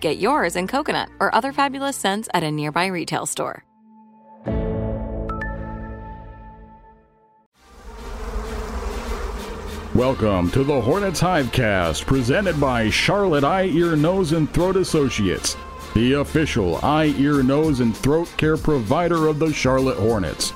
Get yours in coconut or other fabulous scents at a nearby retail store. Welcome to the Hornets Hivecast, presented by Charlotte Eye, Ear, Nose, and Throat Associates, the official eye, ear, nose, and throat care provider of the Charlotte Hornets.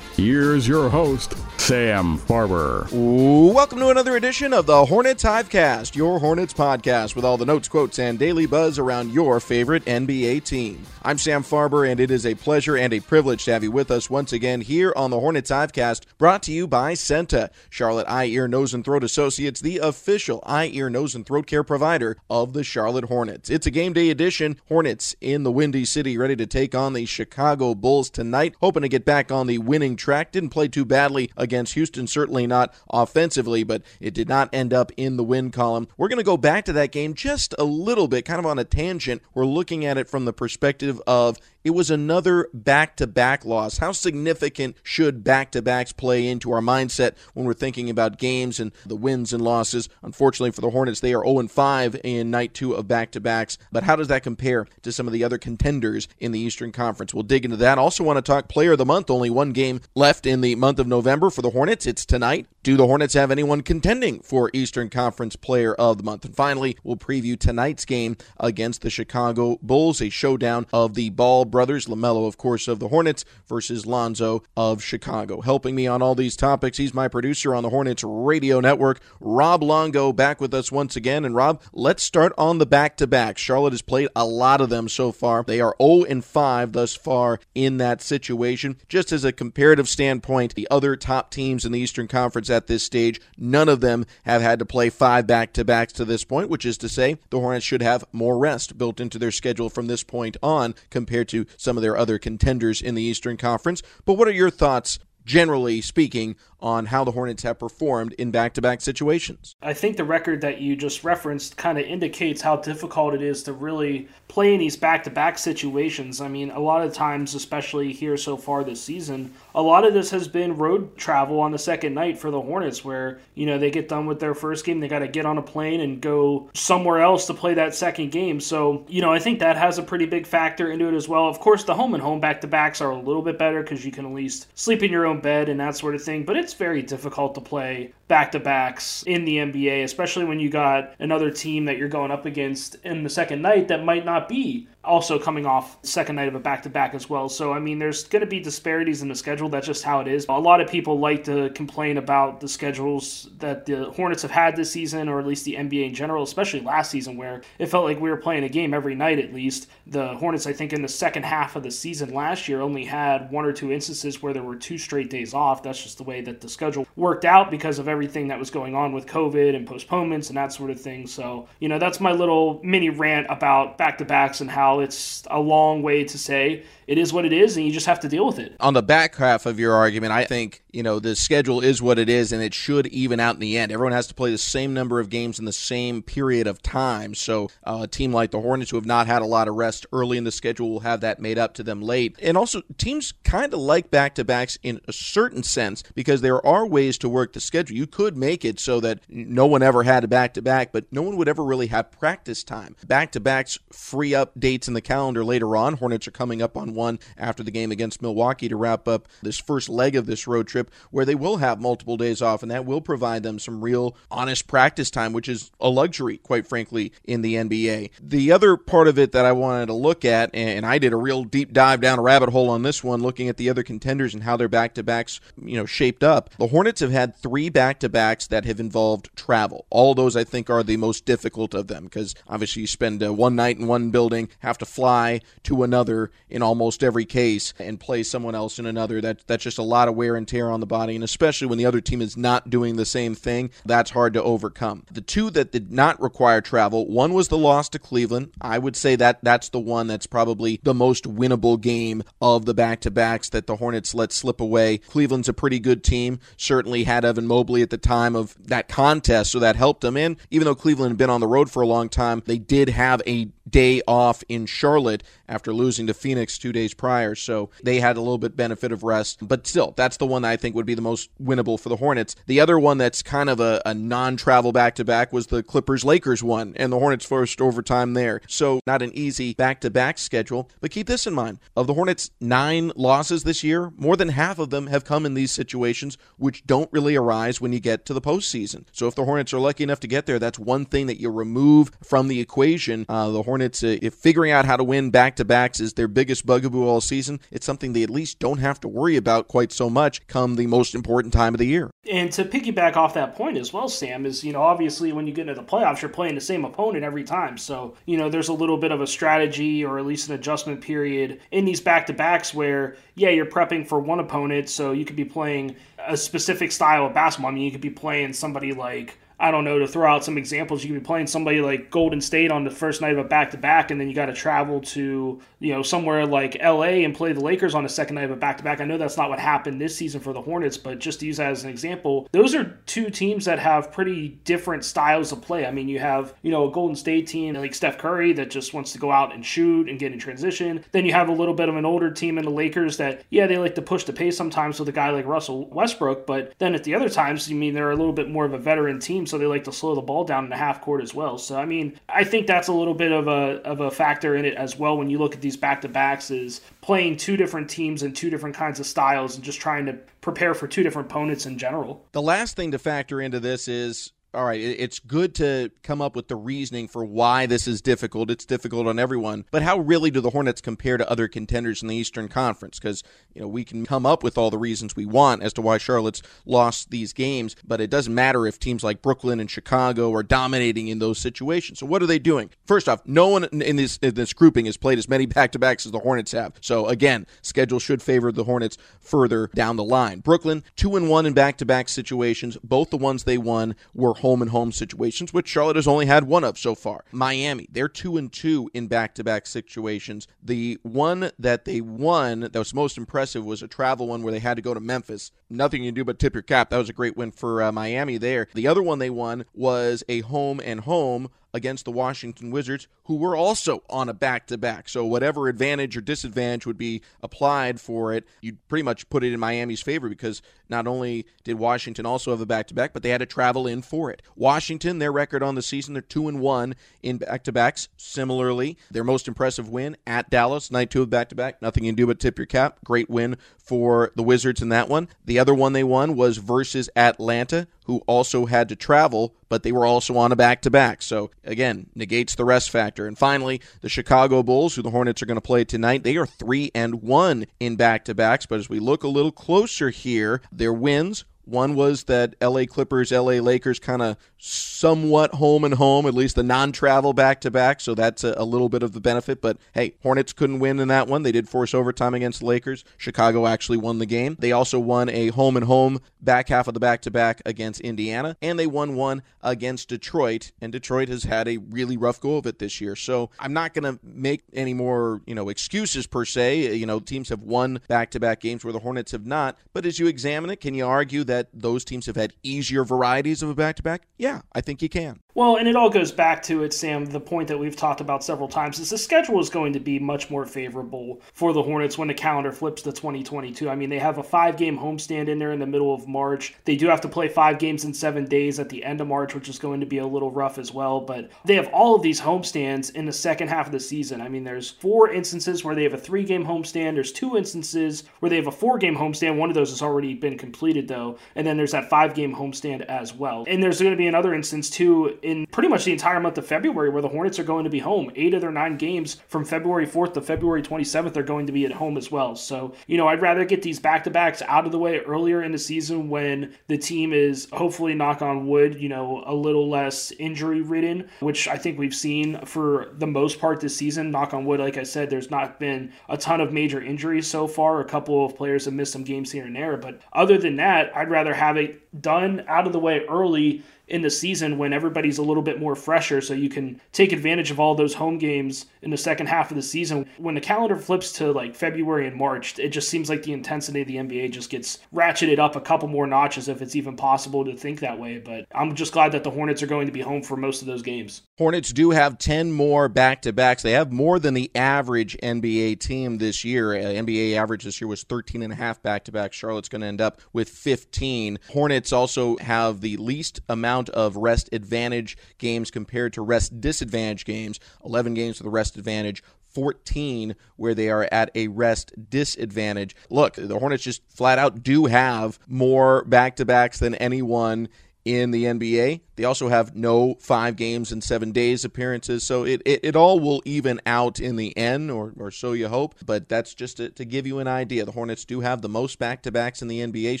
Here's your host, Sam Farber. Welcome to another edition of the Hornets Hivecast, your Hornets podcast with all the notes, quotes, and daily buzz around your favorite NBA team. I'm Sam Farber, and it is a pleasure and a privilege to have you with us once again here on the Hornets Hivecast, brought to you by CEENTA, Charlotte Eye, Ear, Nose, and Throat Associates, the official eye, ear, nose, and throat care provider of the Charlotte Hornets. It's a game day edition. Hornets in the Windy City, ready to take on the Chicago Bulls tonight, hoping to get back on the winning track. Didn't play too badly against Houston, certainly not offensively, but it did not end up in the win column. We're going to go back to that game just a little bit, kind of on a tangent. We're looking at it from the perspective of it was another back to back loss. How significant should back to backs play into our mindset when we're thinking about games and the wins and losses? Unfortunately for the Hornets, they are 0 5 in night two of back to backs. But how does that compare to some of the other contenders in the Eastern Conference? We'll dig into that. Also, want to talk player of the month. Only one game left in the month of November for the Hornets. It's tonight. Do the Hornets have anyone contending for Eastern Conference Player of the Month? And finally, we'll preview tonight's game against the Chicago Bulls, a showdown of the Ball brothers, LaMelo, of course, of the Hornets versus Lonzo of Chicago. Helping me on all these topics, he's my producer on the Hornets Radio Network, Rob Longo, back with us once again. And Rob, let's start on the back to back. Charlotte has played a lot of them so far. They are 0 and 5 thus far in that situation. Just as a comparative standpoint, the other top teams in the Eastern Conference at this stage. None of them have had to play five back to backs to this point, which is to say the Hornets should have more rest built into their schedule from this point on compared to some of their other contenders in the Eastern Conference. But what are your thoughts? Generally speaking, on how the Hornets have performed in back to back situations. I think the record that you just referenced kind of indicates how difficult it is to really play in these back to back situations. I mean, a lot of times, especially here so far this season, a lot of this has been road travel on the second night for the Hornets, where, you know, they get done with their first game, they got to get on a plane and go somewhere else to play that second game. So, you know, I think that has a pretty big factor into it as well. Of course, the home and home back to backs are a little bit better because you can at least sleep in your own bed and that sort of thing, but it's it's very difficult to play back to backs in the NBA, especially when you got another team that you're going up against in the second night that might not be also coming off second night of a back to back as well. So I mean, there's going to be disparities in the schedule. That's just how it is. A lot of people like to complain about the schedules that the Hornets have had this season, or at least the NBA in general, especially last season where it felt like we were playing a game every night at least. The Hornets, I think, in the second half of the season last year only had one or two instances where there were two straight days off. That's just the way that the schedule worked out because of everything that was going on with COVID and postponements and that sort of thing. So, you know, that's my little mini rant about back to backs and how it's a long way to say it is what it is, and you just have to deal with it. On the back half of your argument, I think you know the schedule is what it is, and it should even out in the end. Everyone has to play the same number of games in the same period of time. So uh, a team like the Hornets, who have not had a lot of rest early in the schedule, will have that made up to them late. And also, teams kind of like back to backs in a certain sense because there are ways to work the schedule. You could make it so that no one ever had a back to back, but no one would ever really have practice time. Back to backs free up dates in the calendar later on. Hornets are coming up on one after the game against Milwaukee to wrap up this first leg of this road trip where they will have multiple days off, and that will provide them some real honest practice time, which is a luxury, quite frankly, in the NBA. The other part of it that I wanted to look at, and I did a real deep dive down a rabbit hole on this one, looking at the other contenders and how their back to backs, you know, shaped up. The Hornets have had three back to backs that have involved travel. All those I think are the most difficult of them because obviously you spend uh, one night in one building, have to fly to another in almost every case, and play someone else in another. That that's just a lot of wear and tear on the body, and especially when the other team is not doing the same thing, that's hard to overcome. The two that did not require travel, one was the loss to Cleveland. I would say that that's the one that's probably the most winnable game of the back to backs that the Hornets let slip away. Cleveland's a pretty good team, certainly had Evan Mobley at the time of that contest, so that helped them in. Even though Cleveland had been on the road for a long time, they did have a day off in Charlotte after losing to Phoenix two days prior. So they had a little bit benefit of rest. But still, that's the one that I think would be the most winnable for the Hornets. The other one that's kind of a, a non travel back to back was the Clippers Lakers one, and the Hornets forced overtime there. So not an easy back to back schedule. But keep this in mind of the Hornets' nine losses this year, more than half of them have come in these situations, which don't really arise when you get to the postseason. So if the Hornets are lucky enough to get there, that's one thing that you remove from the equation. Uh, the Hornets, uh, if figuring out how to win back to backs is their biggest bugaboo all season, it's something they at least don't have to worry about quite so much come the most important time of the year. And to piggyback off that point as well, Sam, is, you know, obviously when you get into the playoffs, you're playing the same opponent every time. So, you know, there's a little bit of a strategy or at least an adjustment period in these back to backs where, yeah, you're prepping for one opponent. So you could be playing a specific style of basketball. I mean, you could be playing somebody like I don't know, to throw out some examples, you could be playing somebody like Golden State on the first night of a back to back, and then you got to travel to, you know, somewhere like LA and play the Lakers on the second night of a back to back. I know that's not what happened this season for the Hornets, but just to use that as an example, those are two teams that have pretty different styles of play. I mean, you have, you know, a Golden State team like Steph Curry that just wants to go out and shoot and get in transition. Then you have a little bit of an older team in the Lakers that, yeah, they like to push the pace sometimes with a guy like Russell Westbrook, but then at the other times, you mean they're a little bit more of a veteran team so they like to slow the ball down in the half court as well. So I mean, I think that's a little bit of a of a factor in it as well when you look at these back to backs is playing two different teams and two different kinds of styles and just trying to prepare for two different opponents in general. The last thing to factor into this is all right, it's good to come up with the reasoning for why this is difficult. It's difficult on everyone. But how really do the Hornets compare to other contenders in the Eastern Conference? Because, you know, we can come up with all the reasons we want as to why Charlotte's lost these games, but it doesn't matter if teams like Brooklyn and Chicago are dominating in those situations. So what are they doing? First off, no one in this in this grouping has played as many back-to-backs as the Hornets have. So again, schedule should favor the Hornets further down the line. Brooklyn, 2 and 1 in back-to-back situations. Both the ones they won were home and home situations, which Charlotte has only had one of so far. Miami, they're two and two in back to back situations. The one that they won that was most impressive was a travel one where they had to go to Memphis. Nothing you can do but tip your cap. That was a great win for uh, Miami there. The other one they won was a home and home against the Washington Wizards, who were also on a back to back. So, whatever advantage or disadvantage would be applied for it, you'd pretty much put it in Miami's favor because not only did Washington also have a back to back, but they had to travel in for it. Washington, their record on the season, they're 2 and 1 in back to backs. Similarly, their most impressive win at Dallas, night two of back to back. Nothing you can do but tip your cap. Great win for the Wizards in that one. The other one they won was versus Atlanta, who also had to travel, but they were also on a back to back. So, again, negates the rest factor. And finally, the Chicago Bulls, who the Hornets are going to play tonight, they are 3 and 1 in back to backs. But as we look a little closer here, their wins One was that LA Clippers, LA Lakers kind of somewhat home and home, at least the non travel back to back. So that's a, a, little bit of the benefit. But hey, Hornets couldn't win in that one. They did force overtime against the Lakers. Chicago actually won the game. They also won a home and home back half of the back to back against Indiana. And they won one against Detroit. And Detroit has had a really rough go of it this year. So I'm not going to make any more, you know, excuses per se. You know, teams have won back to back games where the Hornets have not. But as you examine it, can you argue that? That those teams have had easier varieties of a back to back? Yeah, I think you can. Well, and it all goes back to it, Sam, the point that we've talked about several times is the schedule is going to be much more favorable for the Hornets when the calendar flips to 2022. I mean, they have a five game homestand in there in the middle of March. They do have to play five games in seven days at the end of March, which is going to be a little rough as well. But they have all of these homestands in the second half of the season. I mean, there's four instances where they have a three game homestand, there's two instances where they have a four game homestand. One of those has already been completed, though. And then there's that five game homestand as well. And there's going to be another instance, too, in pretty much the entire month of February where the Hornets are going to be home. Eight of their nine games from February 4th to February 27th are going to be at home as well. So, you know, I'd rather get these back to backs out of the way earlier in the season when the team is hopefully, knock on wood, you know, a little less injury ridden, which I think we've seen for the most part this season. Knock on wood, like I said, there's not been a ton of major injuries so far. A couple of players have missed some games here and there. But other than that, I'd rather have it done out of the way early in the season when everybody's a little bit more fresher so you can take advantage of all those home games in the second half of the season. When the calendar flips to like February and March, it just seems like the intensity of the NBA just gets ratcheted up a couple more notches if it's even possible to think that way. But I'm just glad that the Hornets are going to be home for most of those games. Hornets do have 10 more back to backs. They have more than the average NBA team this year. Uh, NBA average this year was 13 and a half back to back. Charlotte's going to end up with 15. Hornets also have the least amount amount of rest advantage games compared to rest disadvantage games. 11 games with a rest advantage, 14 where they are at a rest disadvantage. Look, the Hornets just flat out do have more back to backs than anyone in the NBA. They also have no five games in seven days appearances. So it, it, it all will even out in the end, or, or so you hope. But that's just to, to give you an idea. The Hornets do have the most back to backs in the NBA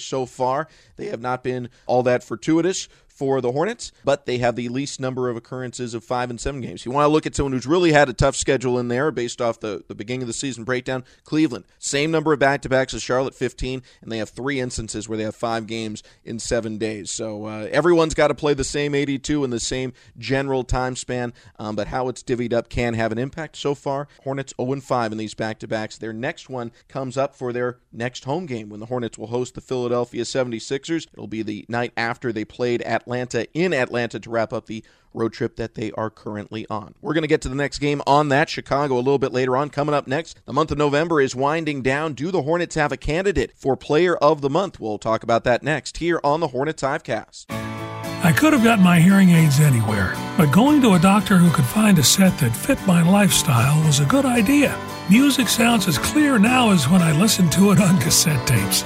so far. They have not been all that fortuitous for the Hornets, but they have the least number of occurrences of five and seven games. You want to look at someone who's really had a tough schedule in there based off the, the beginning of the season breakdown. Cleveland, same number of back to backs as Charlotte, 15, and they have three instances where they have five games in seven days. So uh, everyone's got to play the same 82 in the same general time span, um, but how it's divvied up can have an impact. So far, Hornets 0 5 in these back to backs. Their next one comes up for their next home game when the Hornets will host the Philadelphia 76ers. It'll be the night after they played Atlanta Atlanta in Atlanta to wrap up the road trip that they are currently on. We're going to get to the next game on that. Chicago a little bit later on. Coming up next, the month of November is winding down. Do the Hornets have a candidate for Player of the Month? We'll talk about that next here on the Hornets Hivecast. I could have gotten my hearing aids anywhere, but going to a doctor who could find a set that fit my lifestyle was a good idea. Music sounds as clear now as when I listened to it on cassette tapes.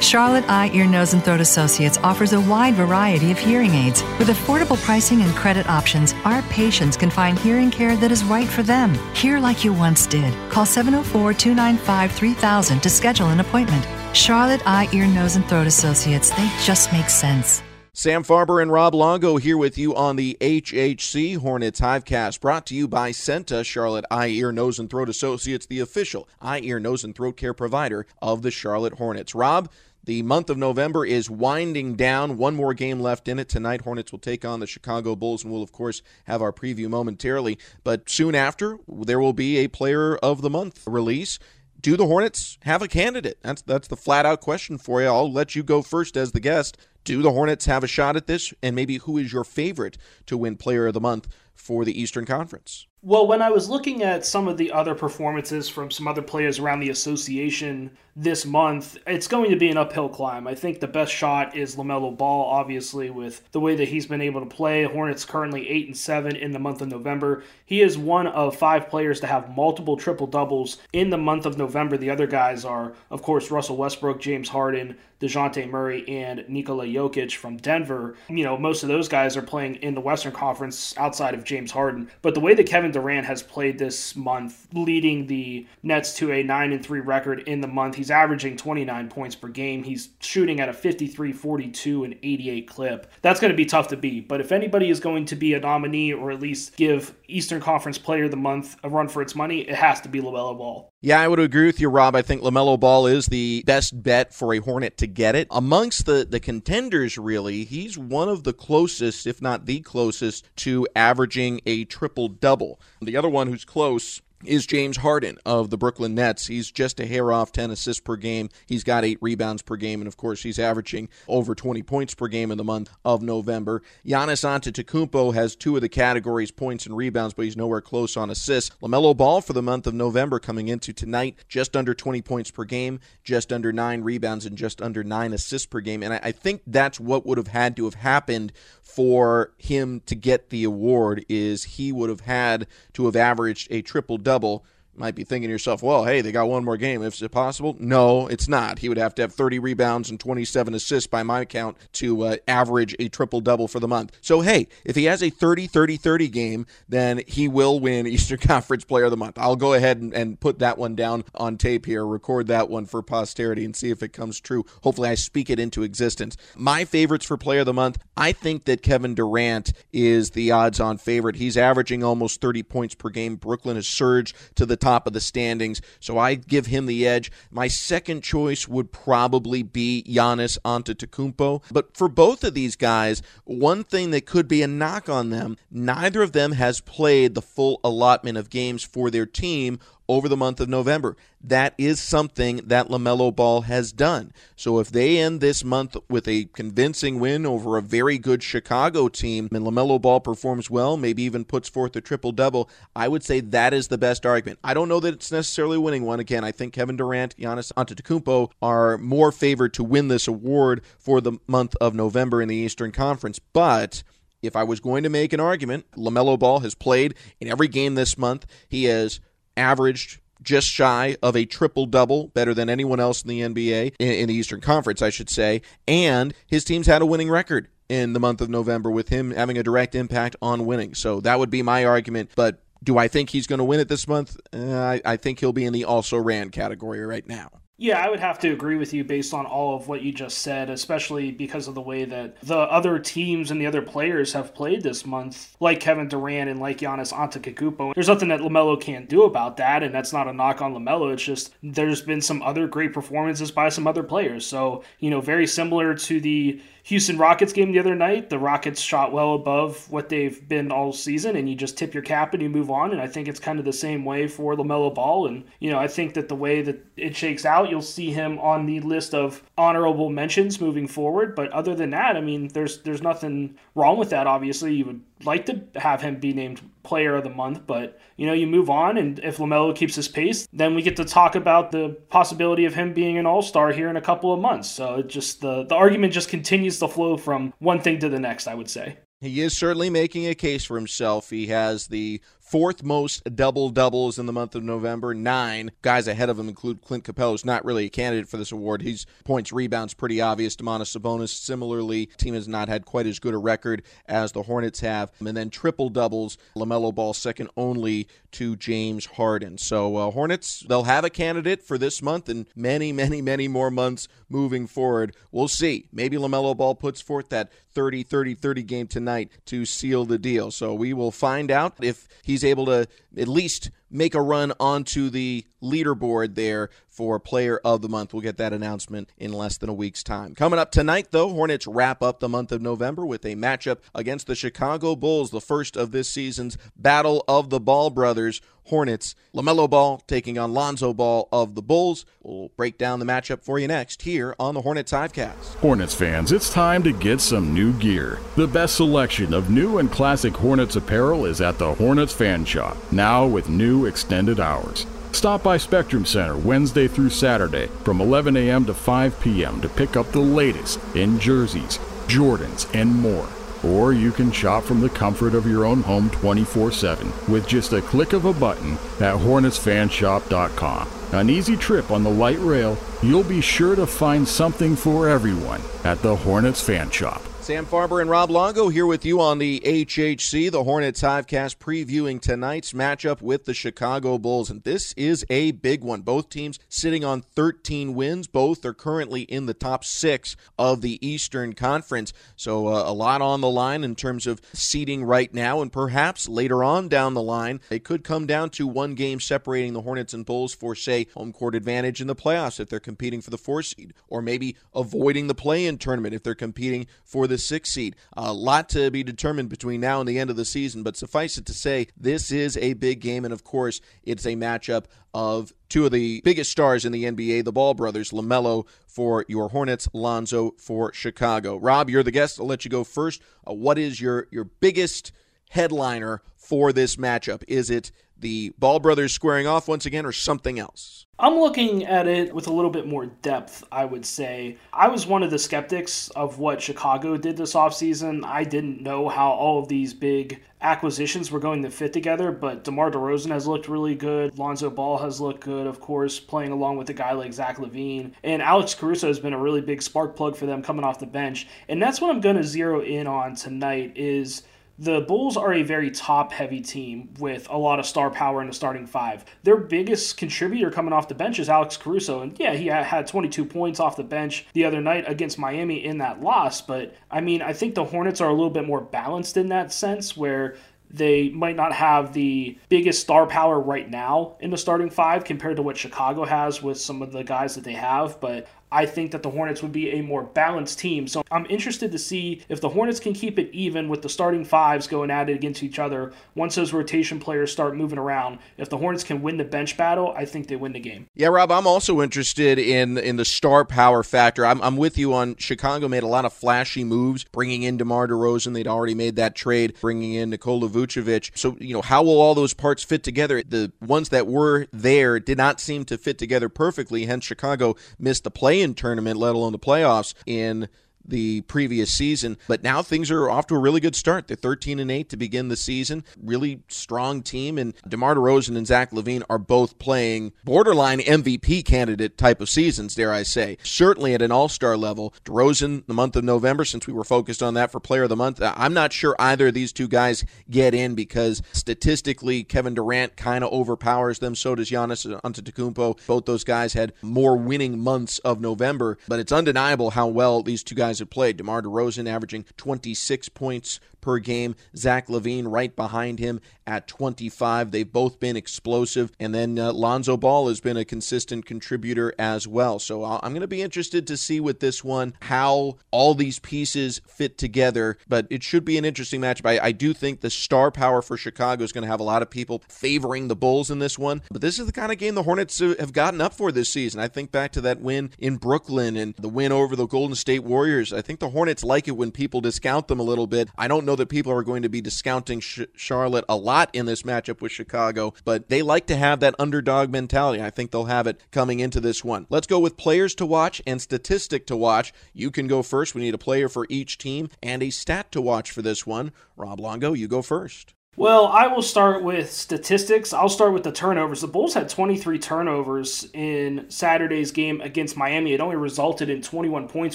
Charlotte Eye, Ear, Nose, and Throat Associates offers a wide variety of hearing aids. With affordable pricing and credit options, our patients can find hearing care that is right for them. Hear like you once did. Call 704 295 3000 to schedule an appointment. Charlotte Eye, Ear, Nose, and Throat Associates, they just make sense. Sam Farber and Rob Longo here with you on the HHC Hornets Hivecast, brought to you by CEENTA, Charlotte Eye, Ear, Nose, and Throat Associates, the official eye, ear, nose, and throat care provider of the Charlotte Hornets. Rob, the month of November is winding down. One more game left in it. Tonight, Hornets will take on the Chicago Bulls, and we'll, of course, have our preview momentarily. But soon after, there will be a Player of the Month release. Do the Hornets have a candidate? That's that's the flat out question for you. I'll let you go first as the guest. Do the Hornets have a shot at this? And maybe who is your favorite to win Player of the Month for the Eastern Conference? Well, when I was looking at some of the other performances from some other players around the association this month, it's going to be an uphill climb. I think the best shot is LaMelo Ball, obviously, with the way that he's been able to play. Hornets currently 8 and 7 in the month of November. He is one of five players to have multiple triple doubles in the month of November. The other guys are, of course, Russell Westbrook, James Harden, DeJounte Murray, and Nikola Jokic from Denver. You know, most of those guys are playing in the Western Conference outside of James Harden. But the way that Kevin Kevin Durant has played this month, leading the Nets to a 9 and 3 record in the month. He's averaging 29 points per game. He's shooting at a 53 42 and 88 clip. That's going to be tough to beat. But if anybody is going to be a nominee or at least give Eastern Conference Player of the Month a run for its money, it has to be LaMelo Ball. Yeah, I would agree with you, Rob. I think LaMelo Ball is the best bet for a Hornet to get it. Amongst the, the contenders, really, he's one of the closest, if not the closest, to averaging a triple double. The other one who's close is James Harden of the Brooklyn Nets. He's just a hair off 10 assists per game. He's got eight rebounds per game, and of course, he's averaging over 20 points per game in the month of November. Giannis Antetokounmpo has two of the categories, points and rebounds, but he's nowhere close on assists. LaMelo Ball for the month of November coming into tonight, just under 20 points per game, just under nine rebounds, and just under nine assists per game. And I, I think that's what would have had to have happened for him to get the award is he would have had to have averaged a triple double might be thinking to yourself, well, hey, they got one more game. Is it possible? No, it's not. He would have to have 30 rebounds and 27 assists by my count to uh, average a triple double for the month. So, hey, if he has a 30 30 30 game, then he will win Eastern Conference Player of the Month. I'll go ahead and, and put that one down on tape here, record that one for posterity, and see if it comes true. Hopefully, I speak it into existence. My favorites for Player of the Month, I think that Kevin Durant is the odds on favorite. He's averaging almost 30 points per game. Brooklyn has surged to the top of the standings, so I give him the edge. My second choice would probably be Giannis Antetokounmpo, but for both of these guys, one thing that could be a knock on them, neither of them has played the full allotment of games for their team over the month of November. That is something that LaMelo Ball has done. So if they end this month with a convincing win over a very good Chicago team and LaMelo Ball performs well, maybe even puts forth a triple double, I would say that is the best argument. I don't know that it's necessarily winning one. Again, I think Kevin Durant, Giannis Antetokounmpo are more favored to win this award for the month of November in the Eastern Conference, but if I was going to make an argument, LaMelo Ball has played in every game this month. He has averaged just shy of a triple double, better than anyone else in the NBA, in, the Eastern Conference, I should say. And his team's had a winning record in the month of November with him having a direct impact on winning. So that would be my argument. But do I think he's going to win it this month? Uh, I, I think he'll be in the also ran category right now. Yeah, I would have to agree with you based on all of what you just said, especially because of the way that the other teams and the other players have played this month, like Kevin Durant and like Giannis Antetokounmpo. There's nothing that LaMelo can't do about that, and that's not a knock on LaMelo. It's just there's been some other great performances by some other players. So, you know, very similar to the Houston Rockets game the other night, the Rockets shot well above what they've been all season, and you just tip your cap and you move on. And I think it's kind of the same way for LaMelo Ball. And, you know, I think that the way that it shakes out, you'll see him on the list of honorable mentions moving forward. But other than that, I mean, there's there's nothing wrong with that. Obviously, you would like to have him be named player of the month, but you know, you move on and if LaMelo keeps his pace, then we get to talk about the possibility of him being an all-star here in a couple of months. So it just the the argument just continues to flow from one thing to the next, I would say. He is certainly making a case for himself. He has the fourth most double doubles in the month of November. Nine guys ahead of him include Clint Capela, who's not really a candidate for this award. His points, rebounds, pretty obvious. Domantas Sabonis, similarly, team has not had quite as good a record as the Hornets have. And then triple doubles, LaMelo Ball second only to James Harden. So uh, Hornets, they'll have a candidate for this month and many, many, many more months moving forward. We'll see. Maybe LaMelo Ball puts forth that 30 30 30 game tonight to seal the deal. So we will find out if he's able to at least make a run onto the leaderboard there for Player of the Month. We'll get that announcement in less than a week's time. Coming up tonight, though, Hornets wrap up the month of November with a matchup against the Chicago Bulls, the first of this season's Battle of the Ball Brothers. Hornets, LaMelo Ball taking on Lonzo Ball of the Bulls. We'll break down the matchup for you next here on the Hornets Hivecast. Hornets fans, it's time to get some new gear. The best selection of new and classic Hornets apparel is at the Hornets Fan Shop, now with new extended hours. Stop by Spectrum Center Wednesday through Saturday from 11 a.m. to 5 p.m. to pick up the latest in jerseys, Jordans, and more. Or you can shop from the comfort of your own home 24 7 with just a click of a button at HornetsFanshop.com. An easy trip on the light rail, you'll be sure to find something for everyone at the Hornets Fan Shop. Sam Farber and Rob Longo here with you on the HHC, the Hornets Hivecast, previewing tonight's matchup with the Chicago Bulls. And this is a big one. Both teams sitting on 13 wins. Both are currently in the top six of the Eastern Conference. So uh, a lot on the line in terms of seeding right now. And perhaps later on down the line, it could come down to one game separating the Hornets and Bulls for, say, home court advantage in the playoffs if they're competing for the four seed, or maybe avoiding the play in tournament if they're competing for the six seed. A lot to be determined between now and the end of the season, but suffice it to say, this is a big game, and of course, it's a matchup of two of the biggest stars in the NBA, the Ball brothers, LaMelo for your Hornets, Lonzo for Chicago. Rob, you're the guest. I'll let you go first. Uh, what is your your biggest headliner for this matchup? Is it the Ball brothers squaring off once again, or something else? I'm looking at it with a little bit more depth, I would say. I was one of the skeptics of what Chicago did this offseason. I didn't know how all of these big acquisitions were going to fit together, but DeMar DeRozan has looked really good. Lonzo Ball has looked good, of course, playing along with a guy like Zach LaVine. And Alex Caruso has been a really big spark plug for them coming off the bench. And that's what I'm going to zero in on tonight is – the Bulls are a very top heavy team with a lot of star power in the starting five. Their biggest contributor coming off the bench is Alex Caruso. And yeah, he had 22 points off the bench the other night against Miami in that loss. But I mean, I think the Hornets are a little bit more balanced in that sense where they might not have the biggest star power right now in the starting five compared to what Chicago has with some of the guys that they have, but I think that the Hornets would be a more balanced team. So I'm interested to see if the Hornets can keep it even with the starting fives going at it against each other once those rotation players start moving around. If the Hornets can win the bench battle, I think they win the game. Yeah, Rob, I'm also interested in in the star power factor. I'm, I'm with you on Chicago made a lot of flashy moves, bringing in DeMar DeRozan. They'd already made that trade, bringing in Nikola Vucevic. So, you know, how will all those parts fit together? The ones that were there did not seem to fit together perfectly, hence Chicago missed the play play-in tournament, let alone the playoffs in the previous season. But now things are off to a really good start. They're 13 and 8 to begin the season. Really strong team. And DeMar DeRozan and Zach LaVine are both playing borderline MVP candidate type of seasons, dare I say. Certainly at an all star level. DeRozan, the month of November, since we were focused on that for player of the month, I'm not sure either of these two guys get in because statistically, Kevin Durant kind of overpowers them. So does Giannis Antetokounmpo. Both those guys had more winning months of November, but it's undeniable how well these two guys have played. DeMar DeRozan averaging 26 points per game. Zach LaVine right behind him at 25. They've both been explosive. And then uh, Lonzo Ball has been a consistent contributor as well. So uh, I'm going to be interested to see with this one how all these pieces fit together. But it should be an interesting matchup. I, I do think the star power for Chicago is going to have a lot of people favoring the Bulls in this one. But this is the kind of game the Hornets have gotten up for this season. I think back to that win in Brooklyn and the win over the Golden State Warriors. I think the Hornets like it when people discount them a little bit. I don't know that people are going to be discounting Sh- Charlotte a lot in this matchup with Chicago, but they like to have that underdog mentality. I think they'll have it coming into this one. Let's go with players to watch and statistic to watch. You can go first. We need a player for each team and a stat to watch for this one. Rob Longo, you go first. Well, I will start with statistics. I'll start with the turnovers. The Bulls had 23 turnovers in Saturday's game against Miami. It only resulted in 21 points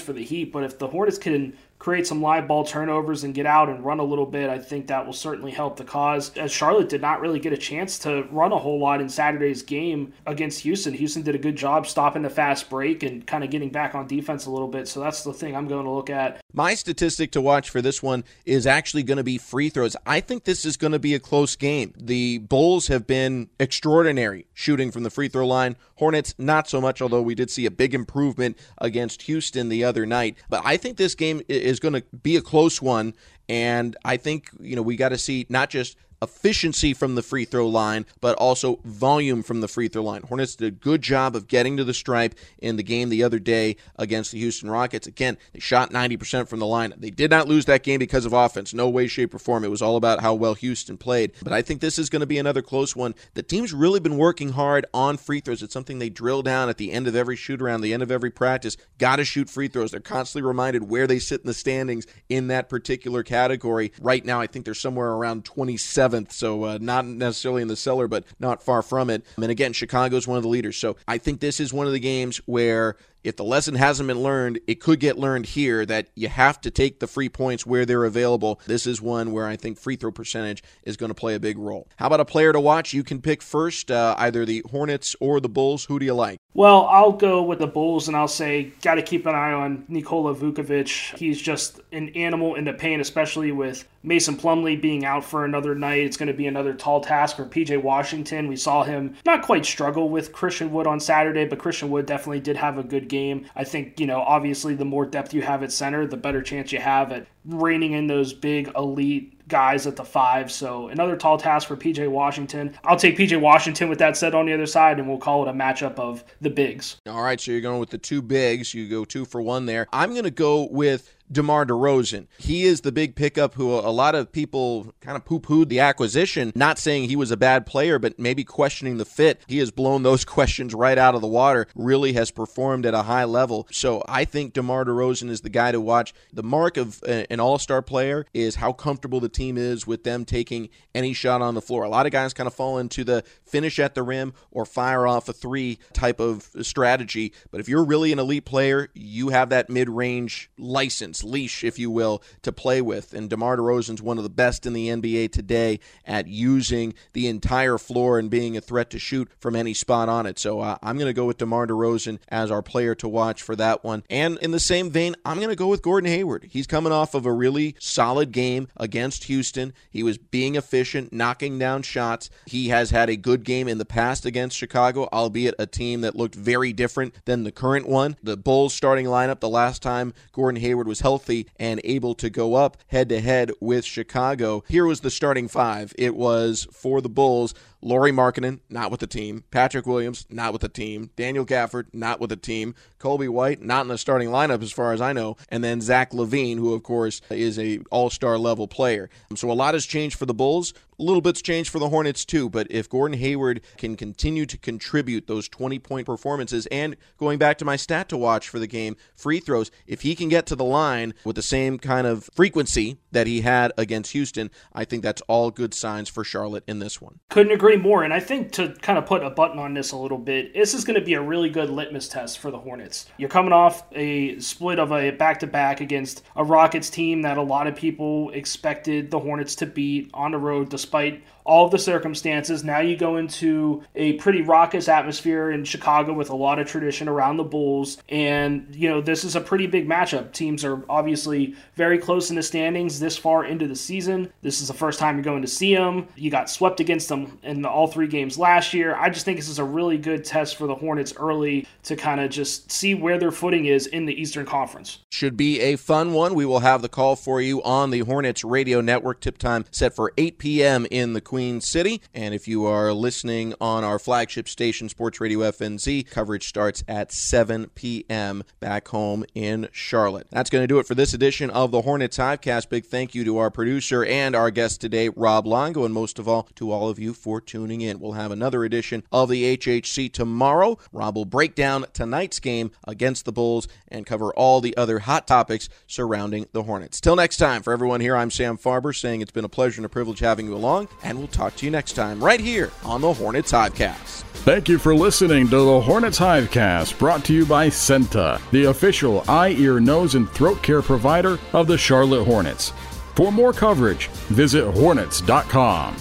for the Heat, but if the Hornets can create some live ball turnovers and get out and run a little bit, I think that will certainly help the cause. As Charlotte did not really get a chance to run a whole lot in Saturday's game against Houston. Houston did a good job stopping the fast break and kind of getting back on defense a little bit. So that's the thing I'm going to look at. My statistic to watch for this one is actually going to be free throws. I think this is going to be a close game. The Bulls have been extraordinary shooting from the free throw line. Hornets, not so much, although we did see a big improvement against Houston the other night. But I think this game is going to be a close one. And I think, you know, we got to see not just efficiency from the free throw line, but also volume from the free throw line. Hornets did a good job of getting to the stripe in the game the other day against the Houston Rockets. Again, they shot 90% from the line. They did not lose that game because of offense. No way, shape, or form. It was all about how well Houston played. But I think this is going to be another close one. The team's really been working hard on free throws. It's something they drill down at the end of every shoot around, the end of every practice. Got to shoot free throws. They're constantly reminded where they sit in the standings in that particular category. Right now, I think they're somewhere around 27 seventh, so uh, not necessarily in the cellar, but not far from it. And again, Chicago's one of the leaders. So I think this is one of the games where if the lesson hasn't been learned, it could get learned here that you have to take the free points where they're available. This is one where I think free throw percentage is going to play a big role. How about a player to watch? You can pick first, uh, either the Hornets or the Bulls. Who do you like? Well, I'll go with the Bulls and I'll say, got to keep an eye on Nikola Vucevic. He's just an animal in the paint, especially with Mason Plumlee being out for another night. It's going to be another tall task for PJ Washington. We saw him not quite struggle with Christian Wood on Saturday, but Christian Wood definitely did have a good game. I think, you know, obviously the more depth you have at center, the better chance you have at reining in those big elite guys at the five. So another tall task for PJ Washington. I'll take PJ Washington with that said on the other side, and we'll call it a matchup of the bigs. All right, so you're going with the two bigs. You go two for one there. I'm going to go with DeMar DeRozan. He is the big pickup who a lot of people kind of poo pooed the acquisition, not saying he was a bad player, but maybe questioning the fit. He has blown those questions right out of the water, really has performed at a high level. So I think DeMar DeRozan is the guy to watch. The mark of an all star player is how comfortable the team is with them taking any shot on the floor. A lot of guys kind of fall into the finish at the rim or fire off a three type of strategy. But if you're really an elite player, you have that mid range license leash, if you will, to play with. And DeMar DeRozan's one of the best in the NBA today at using the entire floor and being a threat to shoot from any spot on it. So uh, I'm going to go with DeMar DeRozan as our player to watch for that one. And in the same vein, I'm going to go with Gordon Hayward. He's coming off of a really solid game against Houston. He was being efficient, knocking down shots. He has had a good game in the past against Chicago, albeit a team that looked very different than the current one. The Bulls starting lineup the last time Gordon Hayward was healthy and able to go up head to head with Chicago. Here was the starting five. It was for the Bulls. Lauri Markkanen, not with the team. Patrick Williams, not with the team. Daniel Gafford, not with the team. Coby White, not in the starting lineup as far as I know. And then Zach LaVine, who of course is a all-star level player. So a lot has changed for the Bulls. A little bit's changed for the Hornets too, but if Gordon Hayward can continue to contribute those 20 point performances and going back to my stat to watch for the game, free throws, if he can get to the line with the same kind of frequency that he had against Houston, I think that's all good signs for Charlotte in this one. Couldn't agree more. And I think to kind of put a button on this a little bit, this is going to be a really good litmus test for the Hornets. You're coming off a split of a back to back against a Rockets team that a lot of people expected the Hornets to beat on the road despite all the circumstances. Now you go into a pretty raucous atmosphere in Chicago with a lot of tradition around the Bulls. And, you know, this is a pretty big matchup. Teams are obviously very close in the standings this far into the season. This is the first time you're going to see them. You got swept against them in all three games last year. I just think this is a really good test for the Hornets early to kind of just see where their footing is in the Eastern Conference. Should be a fun one. We will have the call for you on the Hornets radio network. Tip time set for 8 p.m. in the Queen City. And if you are listening on our flagship station, Sports Radio FNZ, coverage starts at 7 p.m. back home in Charlotte. That's going to do it for this edition of the Hornets Hivecast. Big thank you to our producer and our guest today, Rob Longo, and most of all to all of you for tuning in. We'll have another edition of the HHC tomorrow. Rob will break down tonight's game against the Bulls and cover all the other hot topics surrounding the Hornets. Till next time, for everyone here, I'm Sam Farber saying it's been a pleasure and a privilege having you along, and we'll We'll talk to you next time right here on the Hornets Hivecast. Thank you for listening to the Hornets Hivecast, brought to you by CEENTA, the official eye, ear, nose, and throat care provider of the Charlotte Hornets. For more coverage, visit hornets.com.